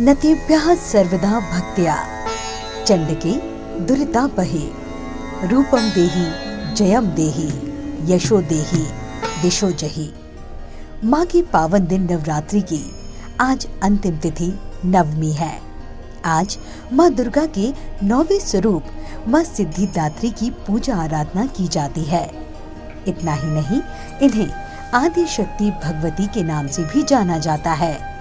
नतेभ्यः सर्वदा भक्त्या। चंडके दुरिता बहे। रूपम देही जयम देही, यशो देही, दिशो जही। माँ की पावन दिन नवरात्रि की आज अंतिम तिथि नवमी है। आज माँ दुर्गा के नौवे स्वरूप, माँ सिद्धिदात्री की पूजा आराधना की जाती है। इतना ही नहीं, इन्हें आदि शक्ति भगवती के नाम से भी जाना जाता है।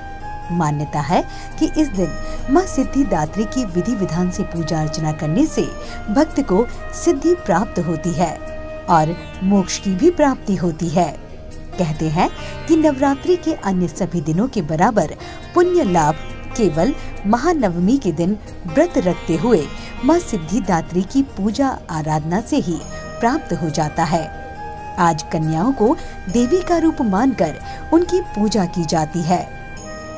मान्यता है कि इस दिन माँ सिद्धिदात्री की विधि विधान से पूजा अर्चना करने से भक्त को सिद्धि प्राप्त होती है और मोक्ष की भी प्राप्ति होती है। कहते हैं कि नवरात्रि के अन्य सभी दिनों के बराबर पुण्य लाभ केवल महानवमी के दिन व्रत रखते हुए माँ सिद्धिदात्री की पूजा आराधना से ही प्राप्त हो जाता है। आज कन्याओं को देवी का रूप मानकर उनकी पूजा की जाती है।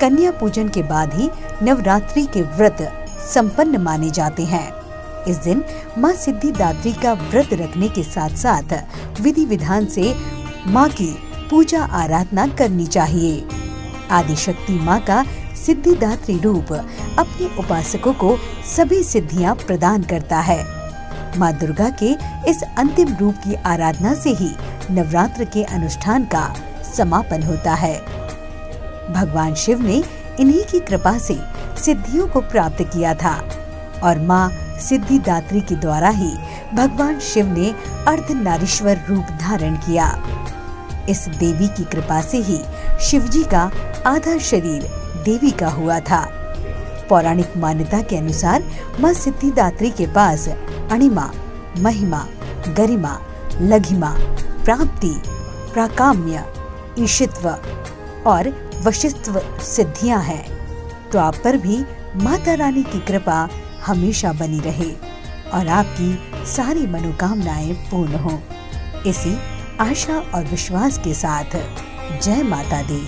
कन्या पूजन के बाद ही नवरात्रि के व्रत संपन्न माने जाते हैं। इस दिन माँ सिद्धिदात्री का व्रत रखने के साथ साथ विधि विधान से माँ की पूजा आराधना करनी चाहिए। आदिशक्ति माँ का सिद्धिदात्री रूप अपने उपासकों को सभी सिद्धियाँ प्रदान करता है। माँ दुर्गा के इस अंतिम रूप की आराधना से ही नवरात्र के अनुष्ठान का समापन होता है। भगवान शिव ने इन्हीं की कृपा से सिद्धियों को प्राप्त किया था और माँ सिद्धिदात्री के द्वारा ही भगवान शिव ने अर्ध नारीश्वर रूप धारण किया। इस देवी की कृपा से ही शिवजी का आधा शरीर देवी का हुआ था। पौराणिक मान्यता के अनुसार माँ सिद्धिदात्री के पास अणिमा, महिमा, गरिमा, लघिमा, प्राप्ति, प्राकाम्य, ईशित्व और वशित्व सिद्धियाँ हैं तो आप पर भी माता रानी की कृपा हमेशा बनी रहे और आपकी सारी मनोकामनाएँ पूर्ण हों। इसी आशा और विश्वास के साथ जय माता दी।